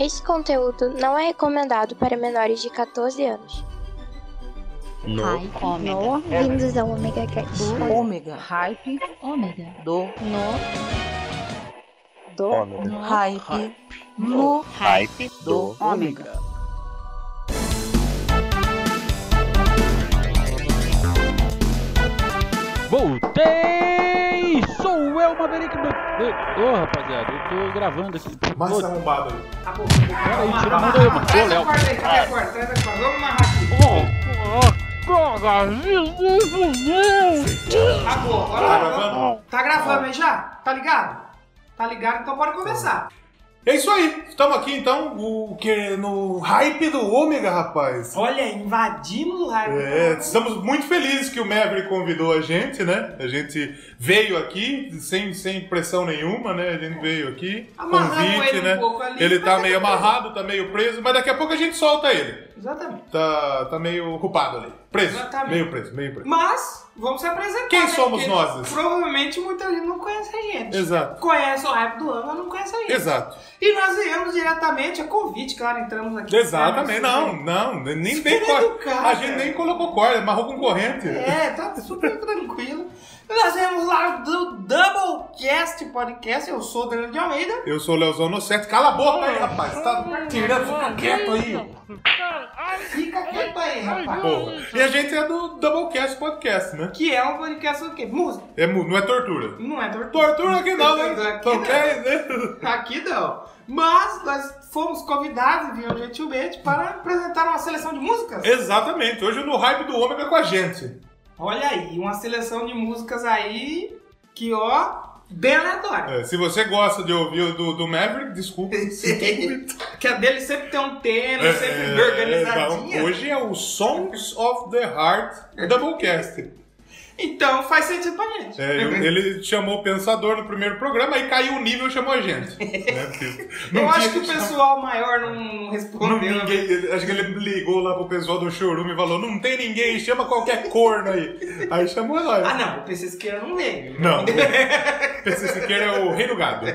Este conteúdo não é recomendado para menores de 14 anos. No. Hype. No. Bem-vindos ao Omega Cast. Ômega. Hype. Ômega. Do. No. Do. Ômega. No. Hype. No. Hype Do. Ômega. Voltei! Sou eu, Maverick Ô, rapaziada, eu tô gravando aqui. Mais Ô, arrombado aí. Acabou. Peraí, tira a mão daí, mano. Ô, a Léo. corda aí, traz a corda, traz a corda. Vamos narrar aqui. Ô, ô, cara, Acabou, Tá agora gravando? Tá gravando aí já? Tá ligado? Tá ligado, então bora começar. É isso aí. Estamos aqui então o que no hype do Ômega, rapaz. Olha, invadimos o hype. É, estamos muito felizes que o Maverick convidou a gente, né? A gente veio aqui sem, sem pressão nenhuma, né? A gente veio aqui, Amarramos convite, ele um né? pouco ali, ele tá meio amarrado, tá meio preso, mas daqui a pouco a gente solta ele. Exatamente. Tá, tá meio ocupado ali. Preso. Exatamente. Meio preso, meio preso. Mas, vamos se apresentar. Quem né? somos Porque nós? Provavelmente muita gente não conhece a gente. Exato. Conhece o hype do ano, mas não conhece a gente. Exato. E nós viemos diretamente a convite, claro, entramos aqui. Exatamente, não, não, nem Super educado, A gente nem colocou corda, amarrou com corrente. É, tá super tranquilo. Nós viemos lá do Doublecast Podcast, eu sou o Danilo de Almeida. Eu sou o Leozão no set. Cala a boca aí, rapaz. Tá tirando, fica quieto aí. Fica quieto aí, rapaz. Porra. E a gente é do Doublecast Podcast, né? Que é um podcast do quê? Música. É, mu- não é tortura. Não é tortura. Tortura aqui não, hein? Aqui Não não. né? Aqui não. Mas nós fomos convidados, viu, gentilmente, para apresentar uma seleção de músicas. Exatamente. Hoje no hype do Ômega com a gente. Olha aí, uma seleção de músicas aí que, ó, bem aleatória. É, se você gosta de ouvir o do, do Maverick, desculpa. que a dele sempre tem um tema, É, sempre é, organizadinha. então, hoje é o Songs of the Heart Doublecast. Então faz sentido pra gente. É, eu- ele chamou o Pensador no primeiro programa, aí caiu o nível e chamou a gente. Né? Eu acho que o pessoal maior não, não Não, respondeu. ninguém, acho que ele ligou lá pro pessoal do showroom e falou: não tem ninguém, chama qualquer corno aí. Aí chamou nós. Ah, não, o PC Siqueira não veio. Não, o PC Siqueira é o rei do gado.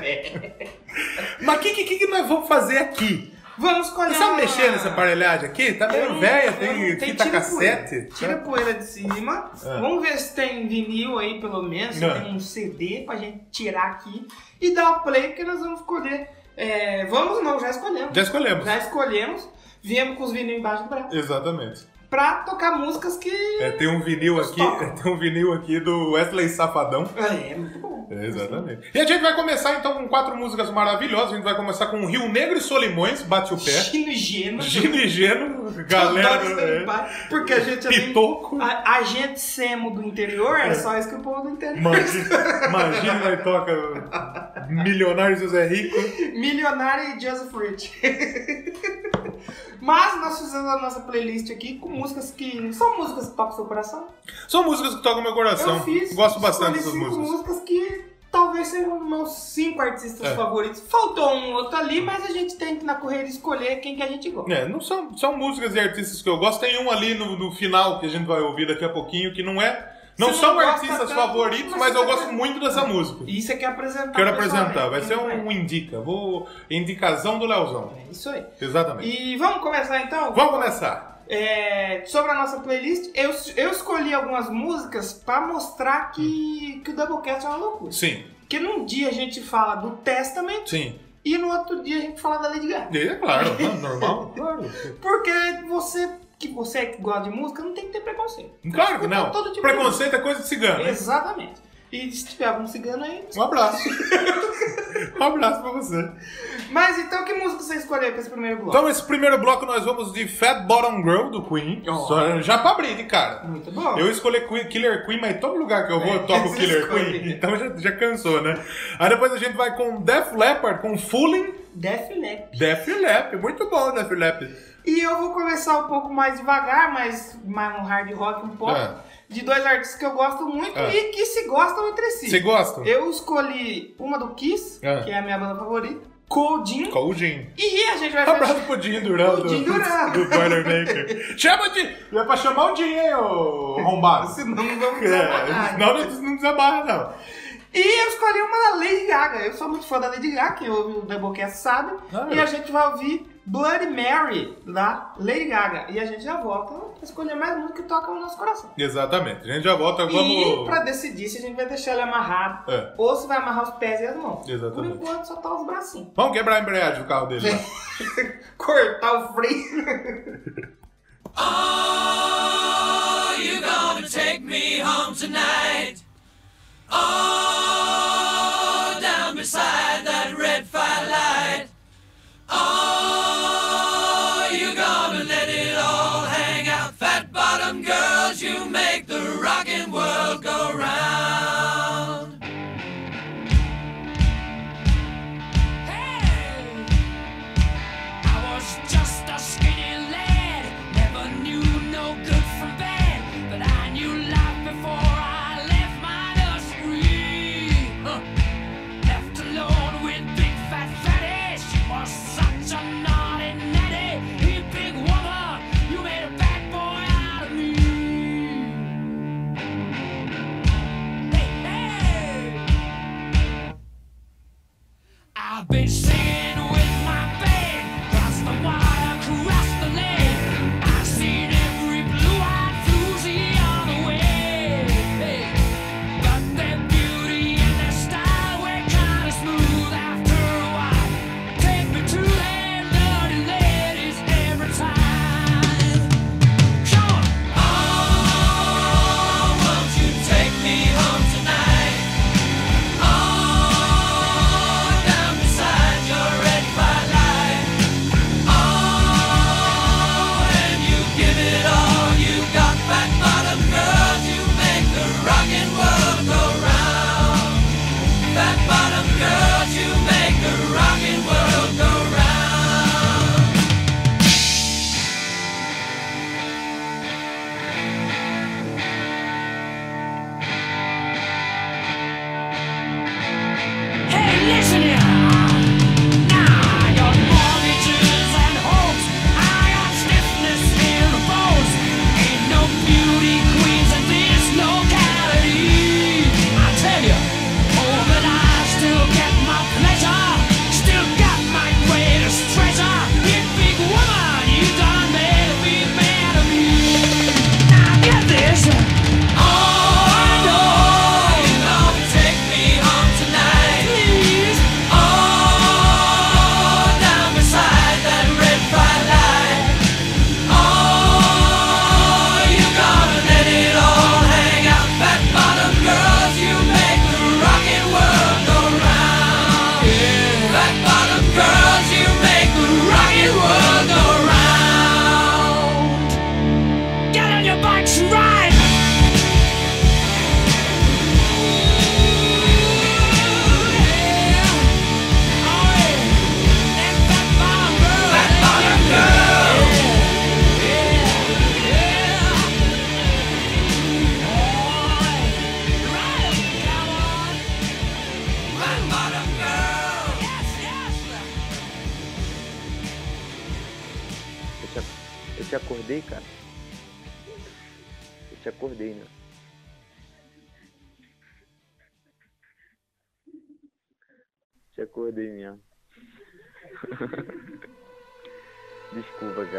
Mas o que, que, que nós vamos fazer aqui? Vamos escolher. Você sabe mexer nessa aparelhagem aqui? Tá meio velha, tem não- fita tira cassete. poeira. Tira poeira de cima. É. Vamos ver se tem vinil aí, pelo menos. Se Não. tem um CD pra gente tirar aqui e dar o play, porque nós vamos escolher. É, vamos não, já escolhemos. Já escolhemos. Já escolhemos. Viemos com os vinil embaixo do braço. Exatamente. Pra tocar músicas que. É, tem um vinil aqui, Toca. tem um vinil aqui do Wesley Safadão. É, muito bom. É, exatamente. E a gente vai começar então com quatro músicas maravilhosas. A gente vai começar com Rio Negro e Solimões, Bate o Pé. Gino e Geno. Gino e Geno, galera. É, Porque a gente é bem- Pitoco. A, a gente semo do interior é, só isso que o povo do interior. Imagina, imagina nós toca Milionário José Rico. Milionário e Joseph Rich. Mas nós fizemos a nossa playlist aqui com músicas que são músicas que tocam seu coração. São músicas que tocam meu coração. Eu fiz. Gosto bastante dessas músicas. músicas que talvez sejam meus cinco artistas É. favoritos. Faltou um outro ali, mas a gente tem que na correria escolher quem que a gente gosta. É, não são, são músicas e artistas que eu gosto. Tem um ali no, no final que a gente vai ouvir daqui a pouquinho que não é. Não Você são não artistas tanto, favoritos, mas mas eu gosto muito dessa música. E você quer apresentar Quero apresentar, vai ser não um indica. Vou. Indicação do Leozão. É isso aí. Exatamente. E vamos começar então? Vamos começar. É, sobre a nossa playlist, eu, eu escolhi algumas músicas pra mostrar que, que o Doublecast é uma loucura. Sim, Porque num dia a gente fala do Testament sim. e no outro dia a gente fala da Lady Gaga. É claro, normal. Claro. Porque você que você que gosta de música não tem que ter preconceito. Claro que não. Tipo Preconceito é coisa de cigano. né? Exatamente. E se tiver algum cigano aí. Um abraço. um abraço pra você. Mas então que música você escolheu pra esse primeiro bloco? Então, esse primeiro bloco nós vamos de Fat Bottom Girl do Queen. Oh. Só- já pra abrir de cara. Muito bom. Eu escolhi Queen- Killer Queen, mas todo lugar que eu vou É, eu toco Killer escolhe. Queen. Então já, já cansou, né? Aí depois a gente vai com Def Leppard, com Fooling. Def Leppard. Def Leppard, muito bom Def Leppard. E eu vou começar um pouco mais devagar, mas mais um hard rock um pouco. É de dois artistas que eu gosto muito ah. e que se gostam entre si. Se gostam? Eu escolhi uma do Kiss, ah. que é a minha banda favorita. Coldin. Coldin. E a gente vai fazer. Abraço pro Dinho Duran. Do, Dinho Do Boilermaker. Chama de. É pra chamar o Dinho, hein, ô arrombado. Senão não vamos desabarrar. É, não, não é, desabarra, não. E eu escolhi uma da Lady Gaga. Eu sou muito fã da Lady Gaga, quem ouve o Doublecast sabe. Ah, e a gente vai ouvir Bloody Mary, da Lady Gaga. E a gente já volta a escolher mais música que toca no nosso coração. Exatamente. A gente já volta, vamos... E pra decidir se a gente vai deixar ele amarrado é. ou se vai amarrar os pés e as mãos. Exatamente. Por enquanto, só tá os bracinhos. Vamos quebrar a embreagem do carro dele. Cortar o freio. Ah, oh, you're gonna take me home tonight. Oh,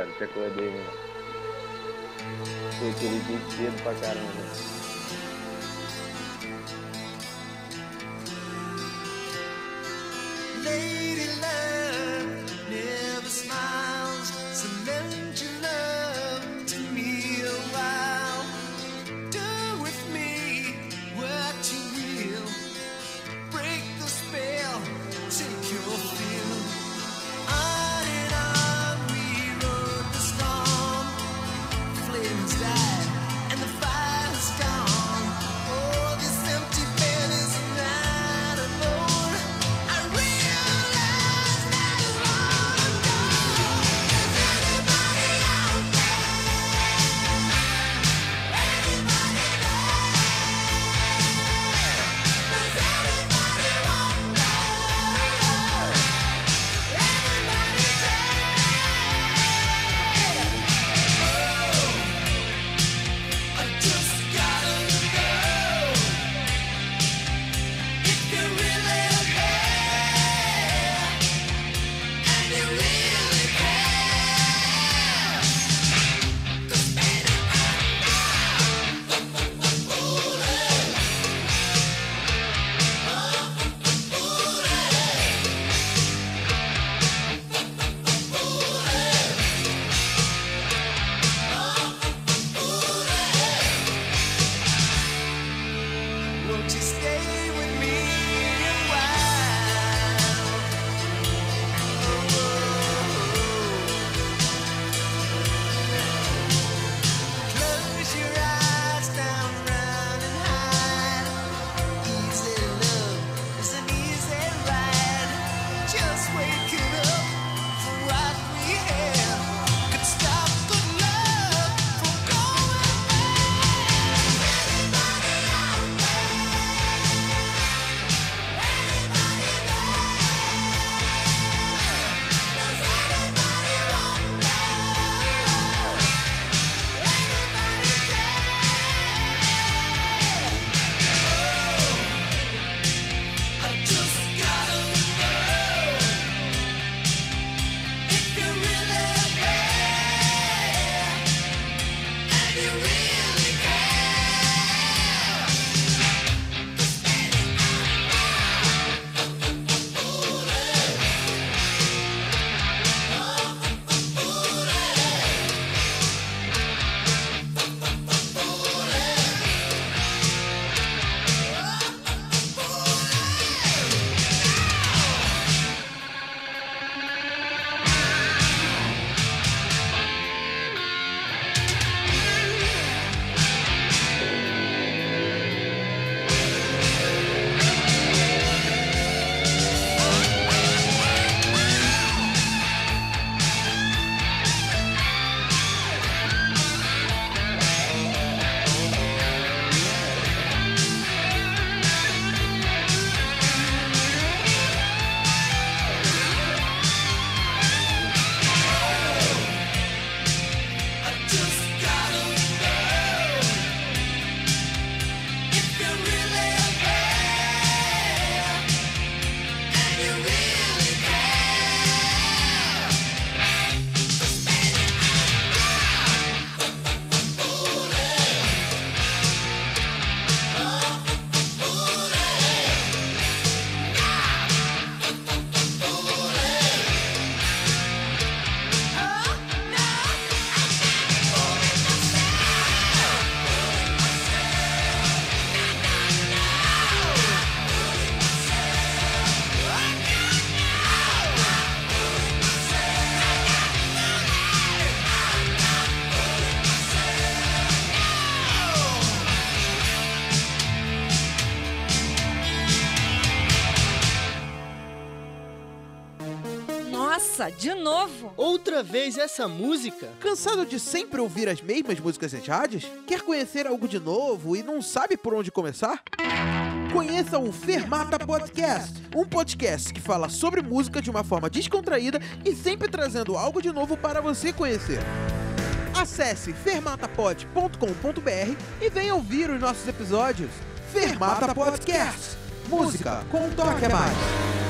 Qualquer coisa aí, mano. Foi aquele dia cedo pra caramba. Lady love never smiles. Outra vez essa música? Cansado de sempre ouvir as mesmas músicas rádios? Quer conhecer algo de novo e não sabe por onde começar? Conheça o Fermata Podcast, um podcast que fala sobre música de uma forma descontraída e sempre trazendo algo de novo para você conhecer. Acesse fermatapod.com.br e venha ouvir os nossos episódios. Fermata Podcast, música com um toque a mais.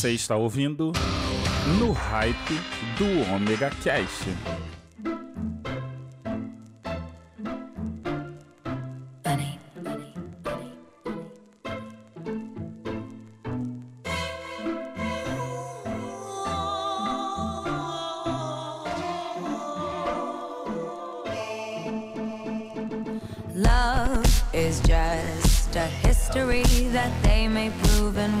Você está ouvindo No Hype do Omega Cast. Love is just a history that they may prove and.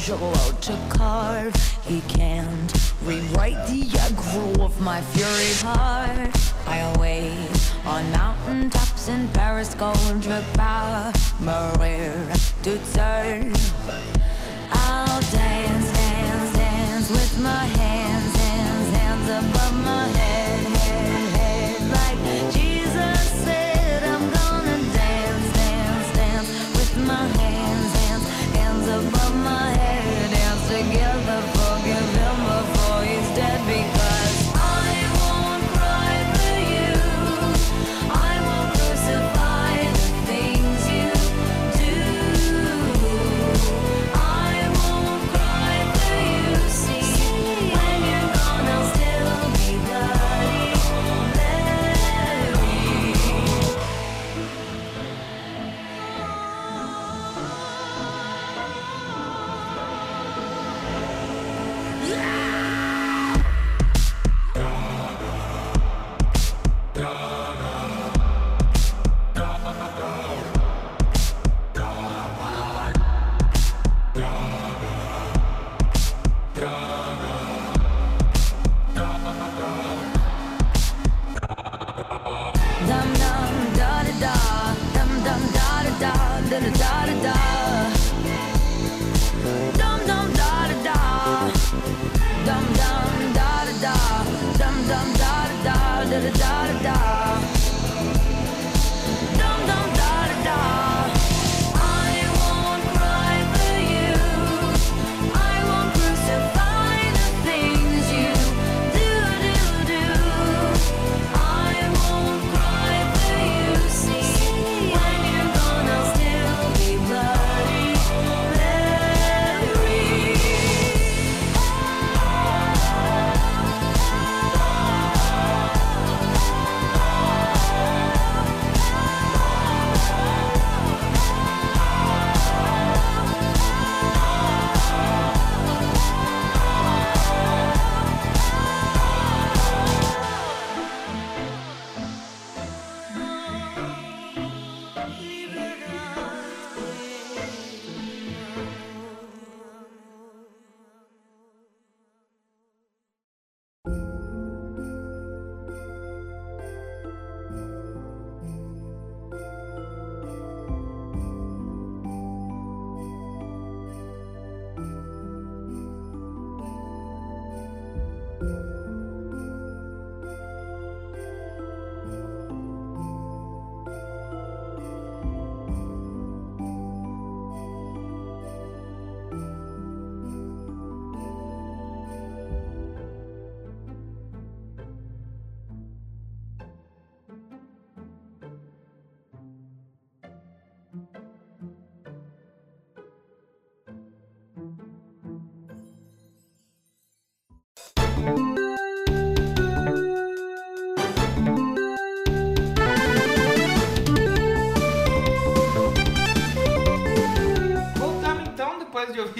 angel out to carve. He can't rewrite the aggro of my fury heart. I wait on mountain tops in Paris gold power Maria to turn I'll dance, dance, dance with my hands, hands, hands above my head.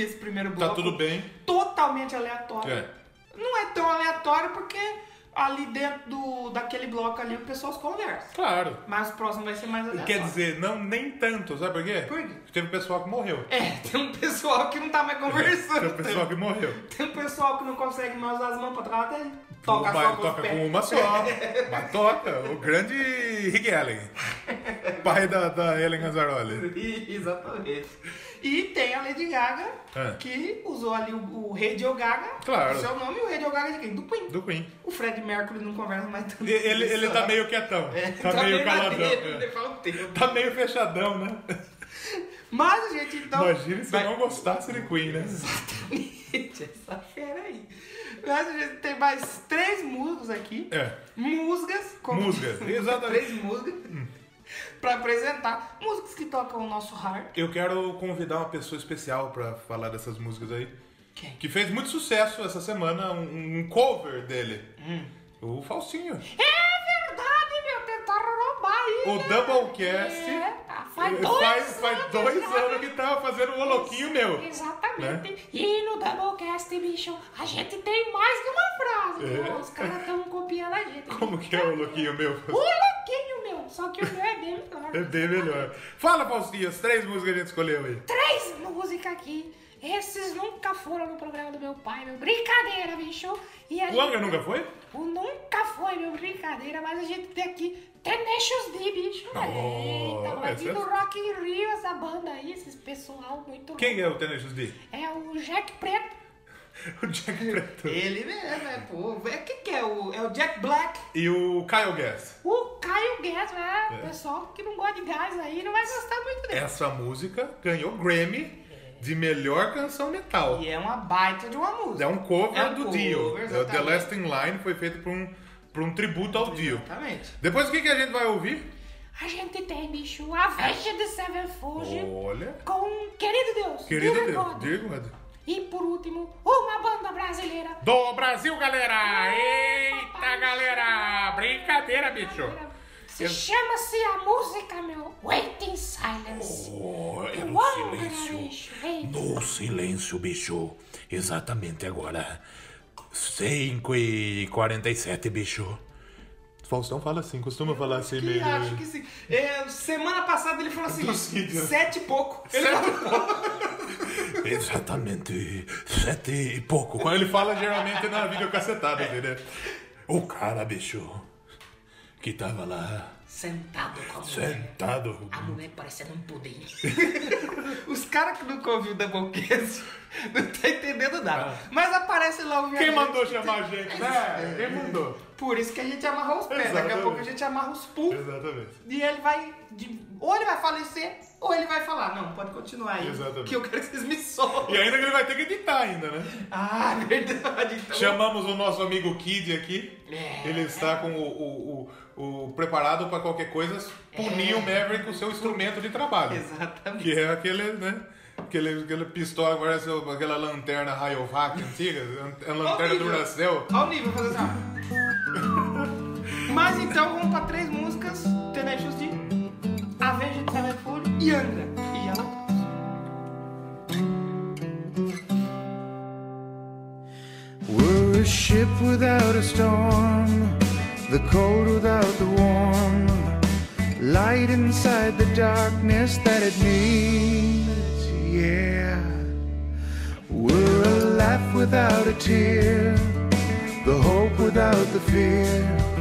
que esse primeiro tá bloco. Tá tudo bem. Totalmente aleatório. É. Não é tão aleatório porque ali dentro do, daquele bloco ali o pessoal se conversa. Claro. Mas o próximo vai ser mais aleatório. Quer dizer, não, nem tanto, sabe por quê? Por quê? Porque teve pessoal que morreu. É, tem um pessoal que não tá mais conversando. É, tem um pessoal que morreu. Tem um pessoal que não consegue mais usar as mãos pra trás dele. Toca, pai, só com, toca com uma só. mas toca. O grande Rick Allen. pai da, da Ellen Exatamente. E tem a Lady Gaga, É. que usou ali o, o Radio Gaga. Claro. O seu nome e o Radio Gaga de quem? Do Queen. Do Queen. O Fred Mercury não conversa mais tanto. Ele, ele, ele tá meio quietão. É, tá, meio na caladão. dele, é. tempo. Tá meio fechadão, né? Mas a gente então. Imagina se vai- não gostasse de Queen, né? Exatamente, essa fera aí. Mas a gente tem mais três músicos aqui. É. Como- Músicas, exatamente. três músicas. Pra apresentar. Músicas que tocam o nosso heart. Eu quero convidar uma pessoa especial pra falar dessas músicas aí. Quem? Que fez muito sucesso essa semana, um, um cover dele. Hum. O Falsinho. É verdade, meu. Tentaram roubar aí. O né? Doublecast. É, faz dois faz, faz anos dois já. anos que tava fazendo o louquinho meu. Exatamente. Né? E no Doublecast, bicho, a gente tem mais que uma frase. É. Os caras estão copiando a gente. Como que é o louquinho meu? O louquinho, que o meu é bem melhor. É bem melhor. Fala, Faustinho, as três músicas que a gente escolheu aí. Três músicas aqui. Esses nunca foram no programa do meu pai, meu. Brincadeira, bicho. E O gente- nunca foi? O nunca foi, meu. Brincadeira. Mas a gente tem aqui Tenacious D, bicho. Oh, Eita, vai vir do Rock in Rio essa banda aí, esses pessoal muito Quem é o Tenacious D? É o Jack Preto. O Jack Preto. Ele mesmo, é, pô. É, quem que é? O, é o Jack Black. E o Kyle Gass. O Caio Guedes, né? É. Pessoal que não gosta de gás aí não vai gostar muito dele. Essa música ganhou Grammy de melhor canção metal. E é uma baita de uma música. É um cover É um do cover, Dio. O The exatamente. Last in Line foi feito por um, por um tributo ao Dio. Exatamente. Depois o que, que a gente vai ouvir? A gente tem, bicho, a Avenged Sevenfold Olha. com Querido Deus. Querido Deus, God. Dear God. E por último, uma banda brasileira. Do Brasil, galera! Eita, galera! Brincadeira, bicho! Se chama-se a música, meu, Waiting Silence. Oh, é Eu no amo, silêncio. bicho. Eita. No silêncio, bicho. Exatamente agora. 5 e 47, bicho. Faustão fala assim, costuma falar assim Que meio. acho que sim. É, semana passada ele falou assim, sete e pouco. Ele falou, Exatamente. Sete e pouco. Quando ele fala geralmente na videocassetada, né? O cara, bicho, que tava lá, Sentado com a mulher. sentado. A mulher parecendo um pudim. Os caras que nunca ouviu o Doublecast não tá entendendo nada. Mas aparece lá o Quem mandou chamar a gente, né? Quem mandou? Por isso que a gente amarra os pés. Daqui a Exatamente. pouco a gente amarra os pulsos. Exatamente. E ele vai. ou ele vai falecer, ou ele vai falar. Não, pode continuar aí. Exatamente. Que eu quero que vocês me soltem. E ainda que ele vai ter que editar ainda, né? Ah, verdade. Então, Chamamos o nosso amigo Kid aqui. É. Ele está com o, o, o, o preparado para qualquer coisa punir o Maverick com o seu instrumento de trabalho. Exatamente. Que é aquele, né? Aquele, aquele pistola, parece aquela lanterna Rayovac antiga, a lanterna do Duracell. Olha o nível, fazer assim. Mas então vamos pra três músicas: Tenacious D, Avenged Sevenfold e Angra. E voltamos. We're a ship without a storm, the cold without the warm, light inside the darkness that it needs. Yeah, we're a laugh without a tear, the hope without the fear.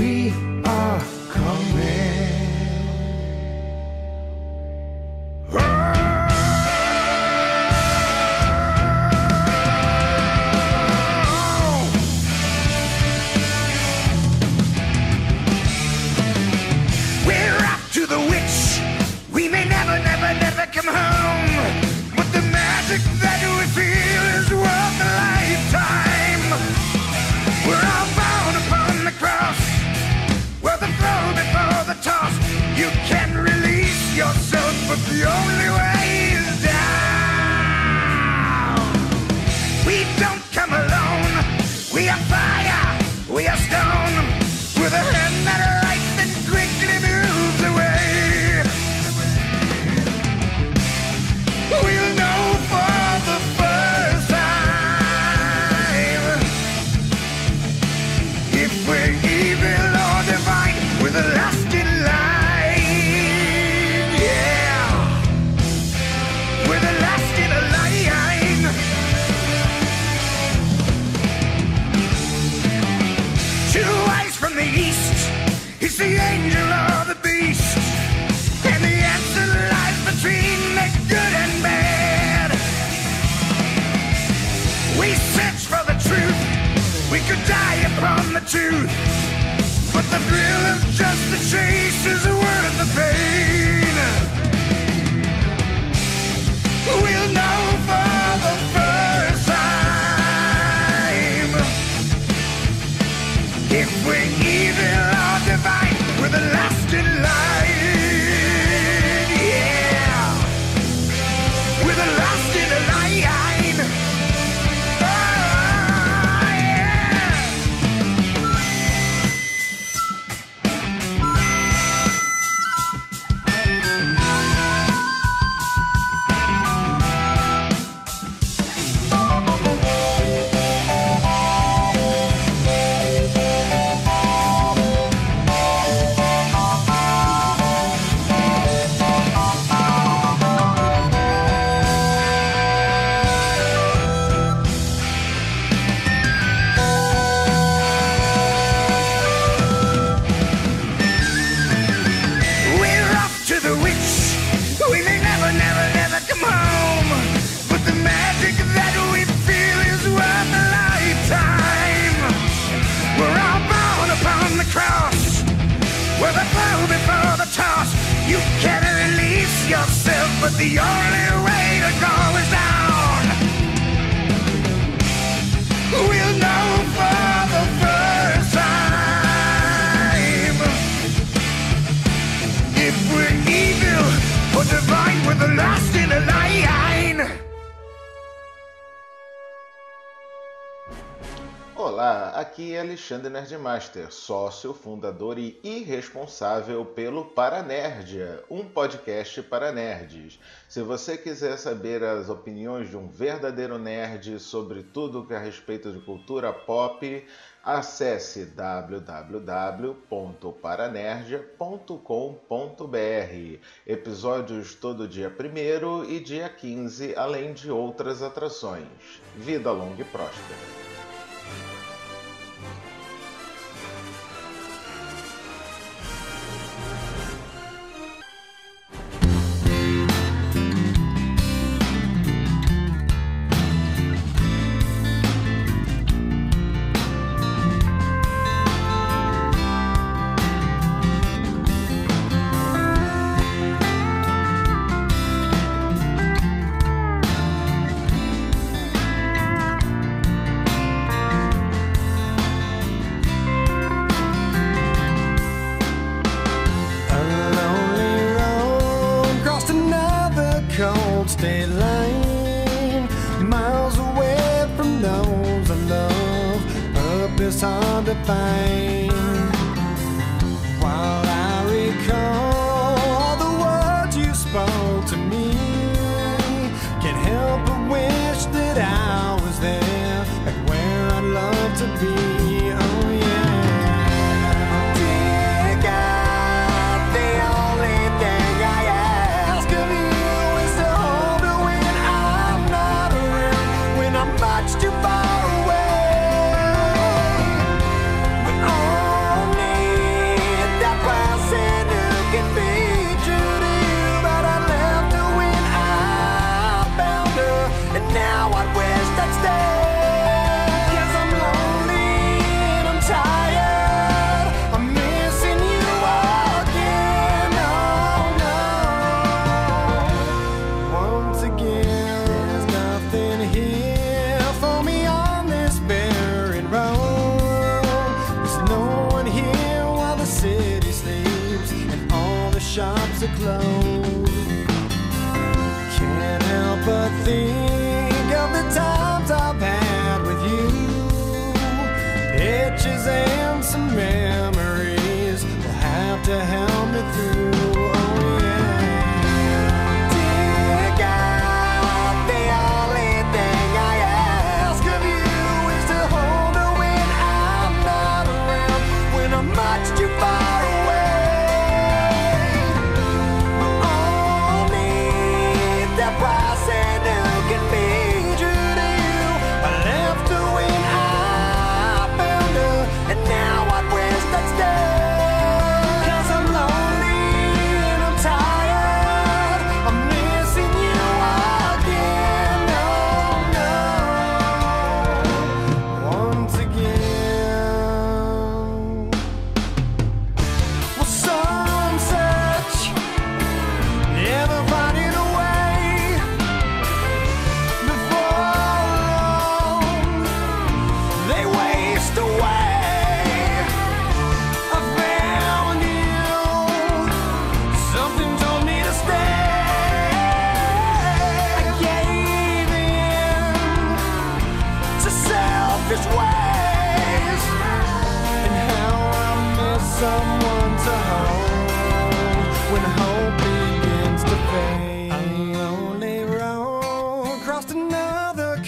We are coming. Olá, aqui é Alexandre Nerdmaster, sócio, fundador e irresponsável pelo Paranerdia, um podcast para nerds. Se você quiser saber as opiniões de um verdadeiro nerd sobre tudo que é a respeito de cultura pop, acesse www.paranerdia.com.br. Episódios todo dia 1 e dia 15, além de outras atrações. Vida longa e próspera.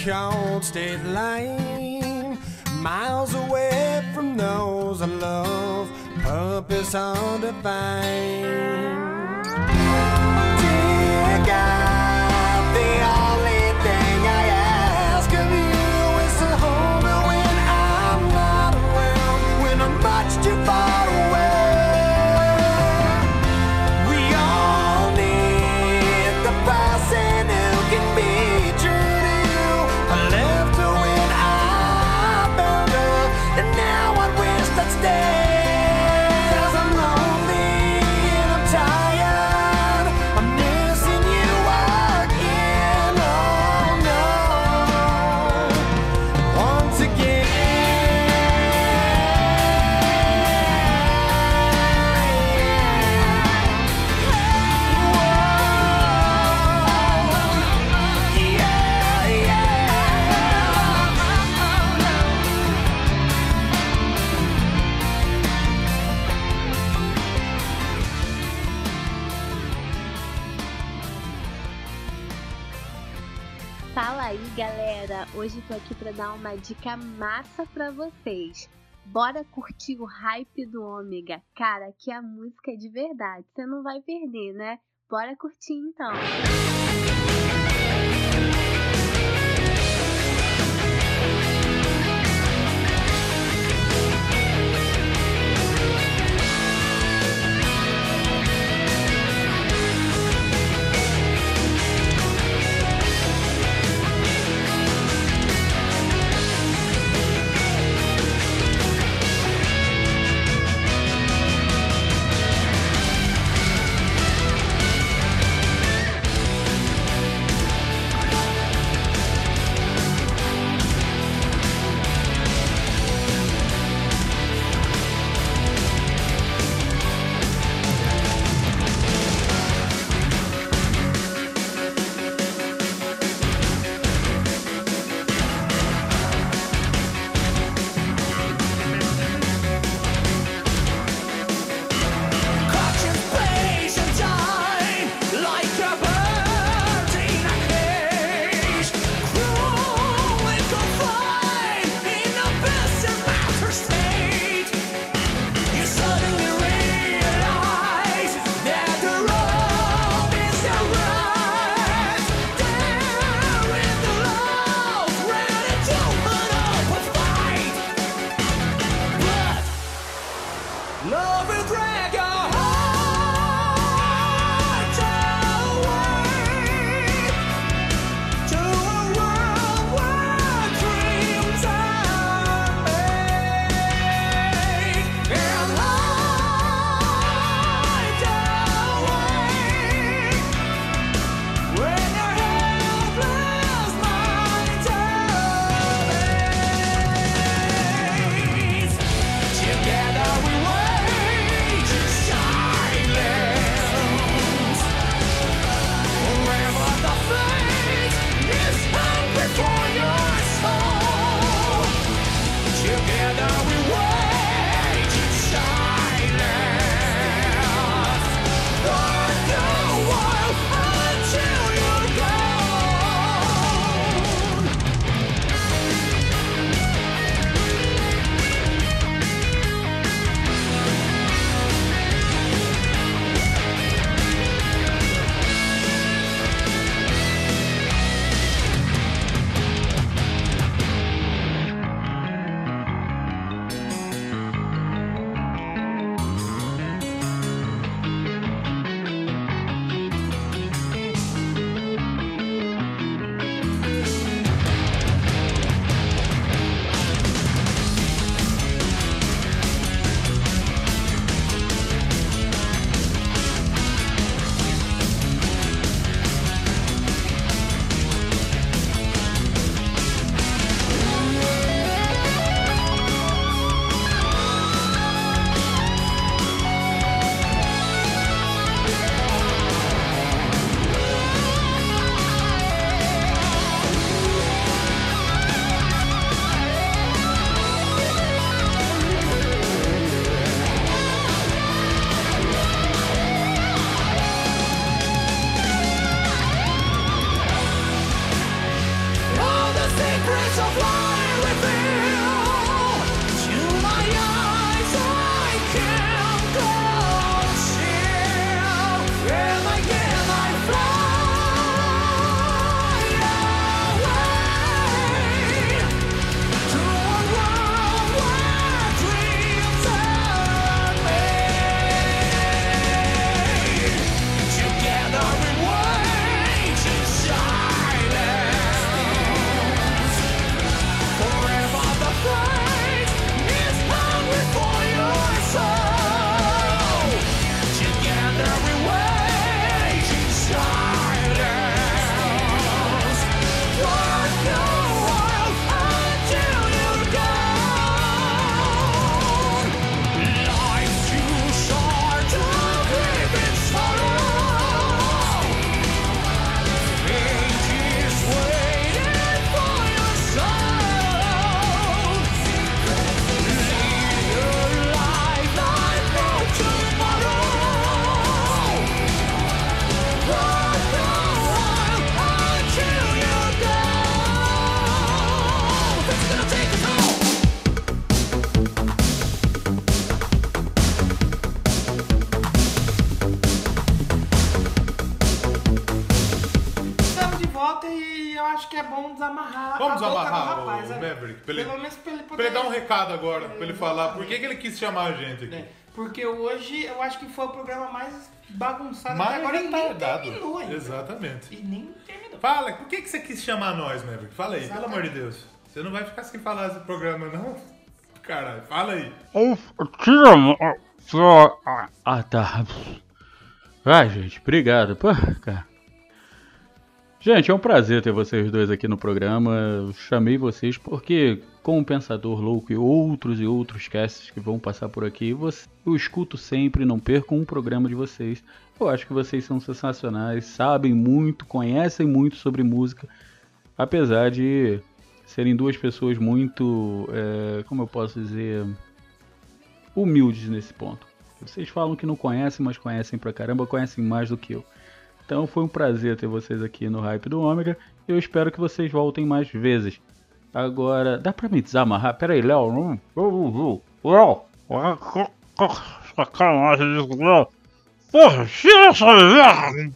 Cold state line, miles away from those I love, purpose undefined. Dear God. hoje tô aqui para dar uma dica massa para vocês. Bora curtir o hype do Ômega. Cara, que a música é de verdade, você não vai perder, né? Bora curtir então. Música Maverick, pra ele- Pelo menos pra ele Pra poder... ele dar um recado agora, pra ele falar por que, que ele quis chamar a gente aqui. Porque hoje eu acho que foi o programa mais bagunçado Mais até agora e nem terminou ainda. Exatamente. E nem terminou. Fala, por que, que você quis chamar nós, Maverick? Fala aí, pelo Exatamente. amor de Deus. Você não vai ficar sem falar esse programa, não? Caralho, fala aí. Ah, tá. Ai, gente, obrigado. Pô, cara. Gente, é um prazer ter vocês dois aqui no programa. Chamei vocês porque, com o Pensador Louco e outros e outros casts que vão passar por aqui, eu escuto sempre, não perco um programa de vocês. Eu acho que vocês são sensacionais, sabem muito, conhecem muito sobre música, apesar de serem duas pessoas muito, é, como eu posso dizer, humildes nesse ponto. Vocês falam que não conhecem, mas conhecem pra caramba, conhecem mais do que eu. Então foi um prazer ter vocês aqui no Hype do Ômega. Eu espero que vocês voltem mais vezes. Agora, dá pra me desamarrar? Pera aí, Léo. Não. Léo. Sacanagem disso, Léo. Porra, tira essa merda.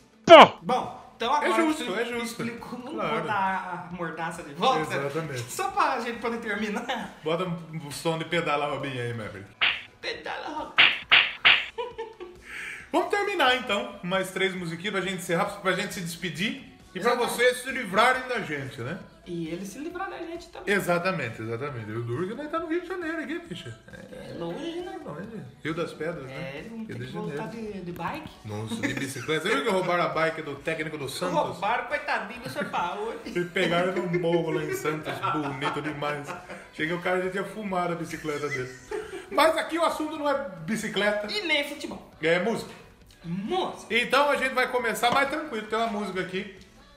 Bom, então agora É justo, é justo. explicou, não Claro. vou dar a mordaça de volta. Exatamente. Só pra gente poder terminar. Bota o som de pedala Robinho aí, Maverick. Pedala Vamos terminar então, mais três musiquinhas pra gente encerrar, pra gente se despedir e pra Exatamente. vocês se livrarem da gente, né? E ele se livrar da gente também. Exatamente, exatamente. E o Durga nós tá no Rio de Janeiro aqui, bicha. É longe, né? Longe. Rio das Pedras, né? É, vamos ter Rio que voltar de, de bike. Nossa, de bicicleta. Você viu que roubaram a bike do técnico do Santos? Roubaram, coitadinho do São Paulo. E pegaram no morro lá em Santos, bonito demais. Cheguei o cara já tinha fumado a bicicleta dele. Mas aqui o assunto não é bicicleta, E nem futebol. é música. Música. Então a gente vai começar mais tranquilo. Tem uma música aqui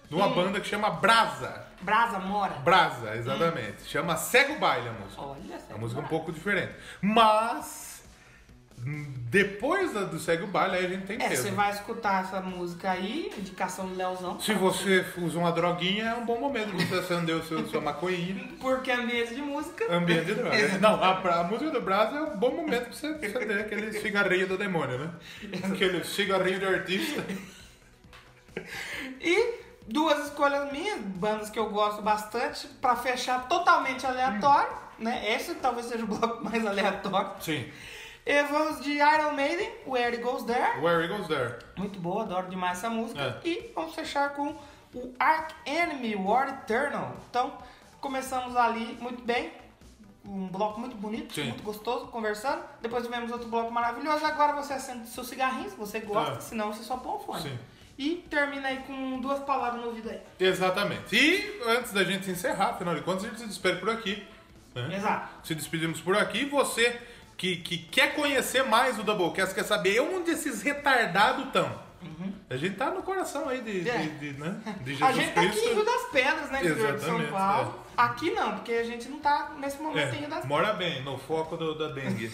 de uma Hum. banda que chama Brasa. Brasa Mora. Brasa, exatamente. Chama Cego Baile a música. Olha É uma música um pouco diferente. Mas, hum, depois do Segue o Baile, aí a gente tem É, peso. você vai escutar essa música aí, indicação do Leozão. Se você usa uma droguinha, é um bom momento de você acender o seu, sua maconhinha. Porque ambiente de música. Ambiente de droga. Não, a, a música do Brasa é um bom momento pra você acender aquele cigarrinho do demônio, né? Aquele cigarrinho de artista. E duas escolhas minhas, bandas que eu gosto bastante, pra fechar totalmente aleatório, né? Esse talvez seja o bloco mais aleatório. Sim. E vamos de Iron Maiden, Where It Goes There. Where It Goes There. Muito boa, adoro demais essa música. É. E vamos fechar com o Ark Enemy, War Eternal. Então, começamos ali muito bem. Um bloco muito bonito, Sim. muito gostoso, conversando. Depois tivemos outro bloco maravilhoso. Agora você acende seu cigarrinho, se você gosta, É. senão você só põe o fone. Sim. E termina aí com duas palavras no ouvido aí. Exatamente. E antes da gente encerrar, afinal de contas, a gente se despede por aqui. né? Exato. Se despedimos por aqui. Você que, que quer conhecer mais o Doublecast, quer saber onde esses retardados estão. A gente tá no coração aí de, É. de, de, né? de a Jesus gente tá aqui Cristo. em Rio das Pedras, né? Interior de São Exatamente, Paulo. Aqui não, porque a gente não tá nesse momento em Rio das É, mora bem, no foco do- da dengue.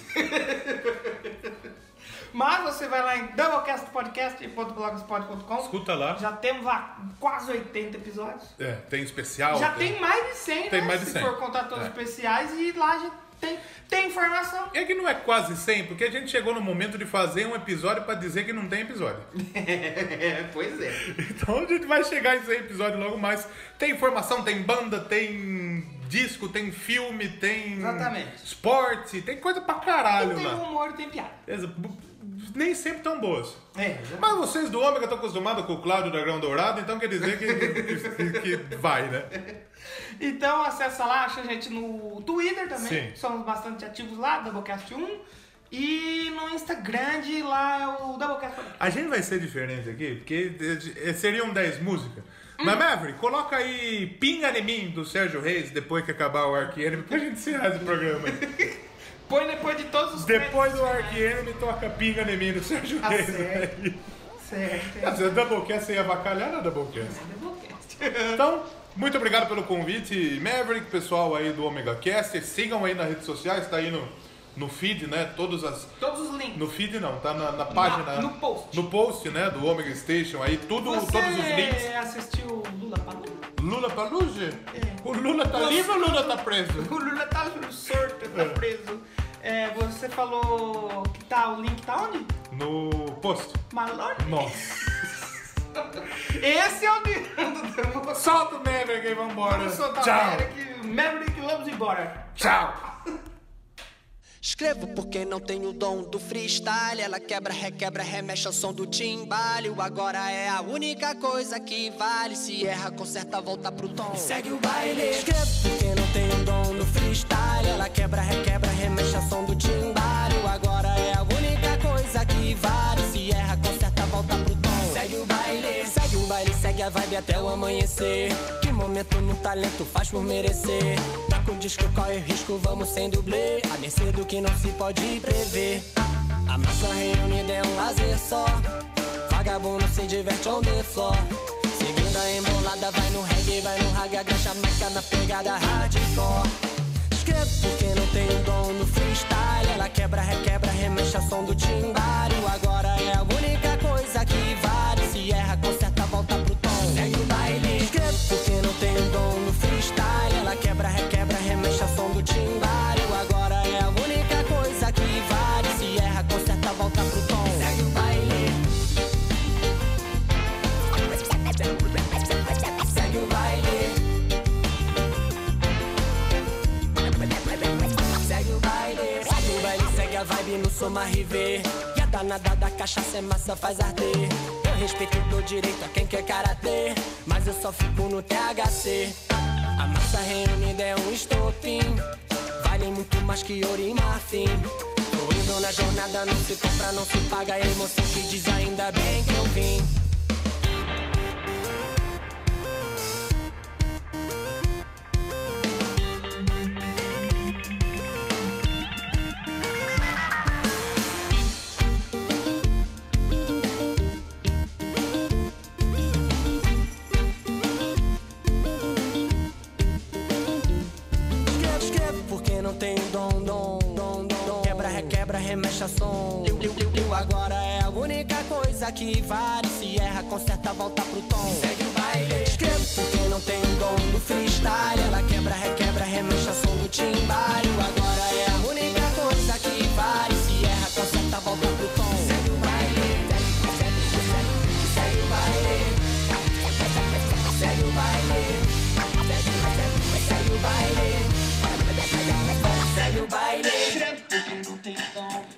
Mas você vai lá em doublecastpodcast.blogspot.com. Escuta lá. Já temos lá quase 80 episódios. É, tem especial. Já tem mais de 100, Tem né? mais de Se 100. for contar todos É. os especiais. E lá já tem, tem informação. É que não é quase 100, porque a gente chegou no momento de fazer um episódio pra dizer que não tem episódio. pois é. Então a gente vai chegar em 100 episódios logo mais. Tem informação, tem banda, tem disco, tem filme, tem Exatamente. esporte, tem coisa pra caralho E tem lá. humor tem piada. Exa- Nem sempre tão boas. É, Mas vocês do Ômega estão acostumados com o Cláudio Dragão Dourado, então quer dizer que, que- que- vai, né? Então acessa lá, acha a gente no Twitter também. Sim. Somos bastante ativos lá, Doublecast1. E no Instagram, de lá é o Doublecast. A gente vai ser diferente aqui, porque eh, seriam 10 músicas. Mas, Maverick, coloca aí Pinga em mim do Sérgio Reis depois que acabar o Enemy pra gente encerrar esse programa. Põe depois de todos os Depois do Ark Enemy, toca Pinga em mim do Sérgio Tá Reis. certo. Certo. Ah, é Doublecast sem avacalhar na Doublecast. Então, muito obrigado pelo convite, Maverick, pessoal aí do Omega Cast. Sigam aí nas redes sociais, tá aí no, no feed, né? Todas as. Todos os links. No feed não, tá na, na página. no post. No post, né? Do Omega Station aí, tudo, Você todos os links. assistiu Lula Palusa? Lula Paluja? O Lula tá livre ou o Lula tá preso? O Lula tá sorto, tá preso. É, você falou que tá, o link tá onde? No post. Malone? Nossa. Esse é o de... Solta o Maverick e vambora. Tchau. o Maverick. Maverick, vamos embora. Tchau. Escrevo porque não tenho o dom do freestyle. Ela quebra, requebra, remexe ao som do timbale. O agora é a única coisa que vale. Se erra, conserta, volta pro tom. E segue o baile. Escrevo porque não tenho o dom do freestyle. Ela quebra, requebra, remexe ao som do timbale. O agora é a única coisa que vale. Se erra, conserta, volta pro tom. Segue o baile, segue o baile, segue a vibe até o amanhecer. Momento no talento faz por merecer. Tá com disco, corre risco, vamos sem dublê. A mercê do que não se pode prever. A massa reunida é um lazer só. Vagabundo se diverte on the floor. Seguindo a embolada, vai no reggae, vai no raga, agacha marca na pegada hardcore. Escrevo porque não tenho dom no freestyle. Ela quebra, requebra, remexe ao som do timbale. O agora é a única coisa que vale. Se erra, conserta, freestyle. Ela quebra, requebra, remexe ao som do timbale. O agora é a única coisa que vale. Se erra, conserta, volta pro tom. Segue o baile. Segue o baile. Segue o baile, segue o baile, segue a vibe no Soma River. E a danada da cachaça é massa, faz arder. Respeito dou direito a quem quer karatê. Mas eu só fico no THC. A massa reunida é um estopim. Vale muito mais que ouro e marfim. Tô indo na jornada, não se compra, não se paga. A emoção que diz ainda bem que eu vim. Coisa que vale. Se erra, conserta, volta pro tom. Segue o baile. Escrevo porque não tenho dom do freestyle. Ela quebra, requebra, remexe a som do timbale. Agora é a única coisa que vale. Se erra, conserta, volta pro tom. Segue o baile. Segue, o baile. Segue o baile. Segue, o baile. Segue o baile. Escrevo porque não tenho dom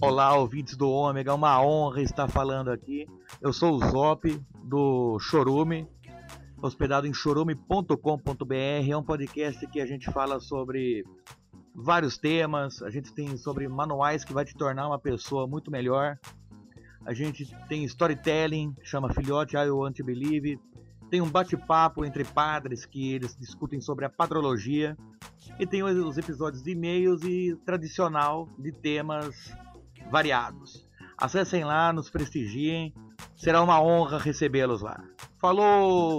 Olá, ouvintes do Ômega, é uma honra estar falando aqui. Eu sou o Zop, do Chorume, hospedado em chorume.com.br. É um podcast que a gente fala sobre vários temas, a gente tem sobre manuais que vai te tornar uma pessoa muito melhor. A gente tem storytelling, chama Filhote I Want to Believe. Tem um bate-papo entre padres que eles discutem sobre a padrologia. E tem os os episódios de e-mails e tradicional de temas variados. Acessem lá, nos prestigiem. Será uma honra recebê-los lá. Falou!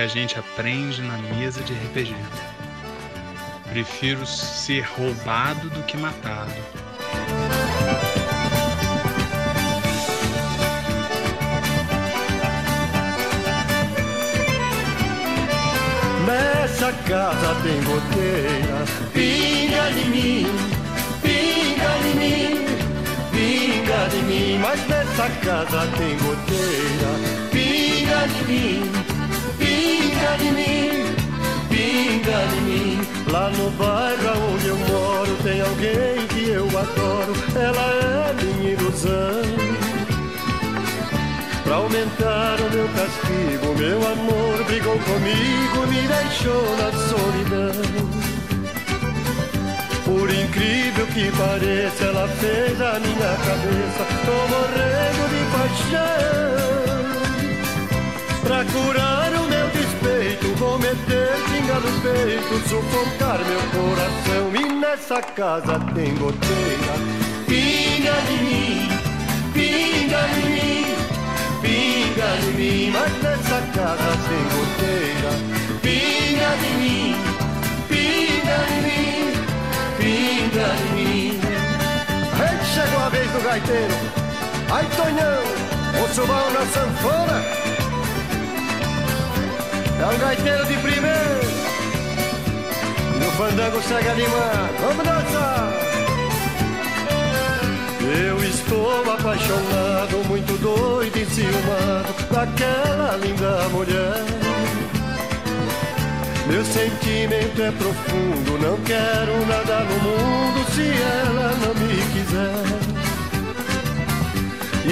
A gente aprende na mesa de RPG. Prefiro ser roubado do que matado. Nessa casa tem goteira, pinga de mim, pinga de mim, pinga de mim. Mas nessa casa tem goteira, pinga de mim, pinga de mim, pinga de mim. Lá no bairro onde eu moro tem alguém que eu adoro, ela é minha ilusão. Pra aumentar o meu castigo, meu amor brigou comigo, me deixou na solidão. Por incrível que pareça, ela fez a minha cabeça, tô morrendo de paixão. No peito, sufocar meu coração. E nessa casa tem goteira. Pinga de mim, pinga de mim, pinga de mim. Mas nessa casa tem goteira. Pinga de mim, pinga de mim, pinga de mim. Ei, chegou a vez do gaiteiro. Ai, Tonhão, o subão na sanfona. É um gaiteiro de primeiro. O fandango segue. Vamos dançar! Eu estou apaixonado, muito doido e ciumado daquela linda mulher. Meu sentimento é profundo, não quero nada no mundo se ela não me quiser.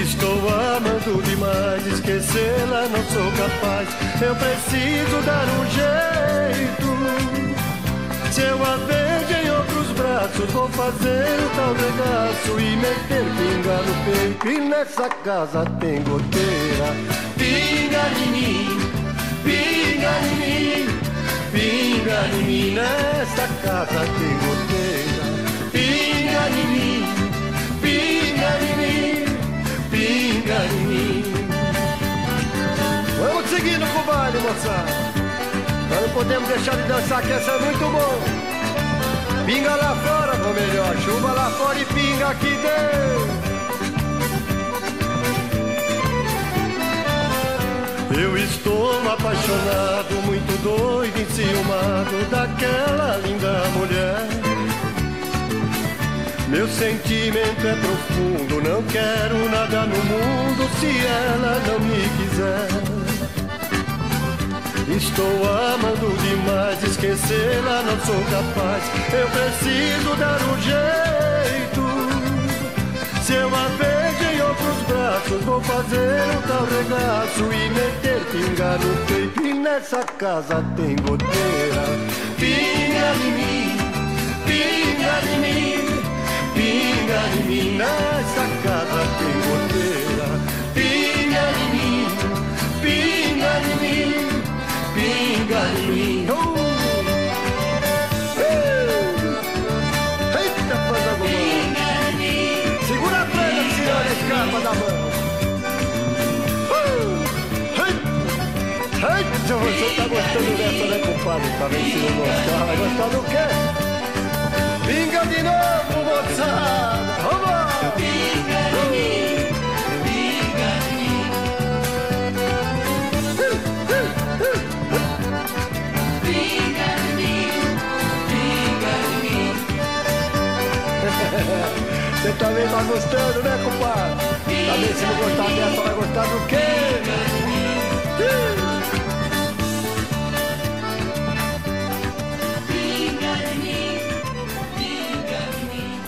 Estou amando demais, esquecê-la não sou capaz. Eu preciso dar um jeito. Se eu a vejo em outros braços, vou fazer o tal regaço e meter pinga no peito. E nessa casa tem goteira. Pinga em mim, pinga em mim, pinga em mim. Nessa casa tem goteira. Pinga em mim, pinga em mim pinga em mim. Vamos seguindo com o baile, moçada. Nós não podemos deixar de dançar, que essa é muito bom. Pinga lá fora, ou melhor, chuva lá fora e pinga aqui dentro. Eu estou apaixonado, muito doido, enciumado daquela linda mulher. Meu sentimento é profundo, não quero nada no mundo se ela não Estou amando demais, esquecê-la não sou capaz. Eu preciso dar um jeito. Se eu a vejo em outros braços, vou fazer um tal regaço e meter pinga no peito. E nessa casa tem goteira. Pinga em mim, pinga em mim. Pinga em mim, nessa casa tem goteira. Galino. Eita, fandango mano. Segura a franga, senhora, escapa da mão. Eita, você tá gostando dessa, né, compadre? Tá vendo se não gostar? Vai gostar do quê? Pinga de novo, moçada! Também tá gostando, né, compadre? Tá vendo se não gostar dessa, vai gostar do quê? Pinga de mim, pinga de mim.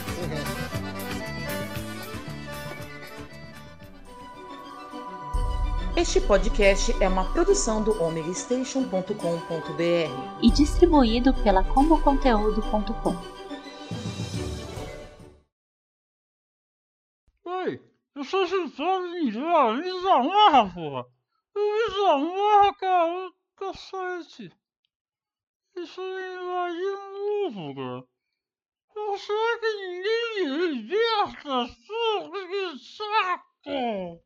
Este podcast é uma produção do omegastation.com.br e distribuído pela comoconteúdo.com. eu sou sincero em geral, me desamarra, porra. Me desamarra, cara. Cacete. Isso me invadiu novo, cara. Eu sei que ninguém me liberta, que saco.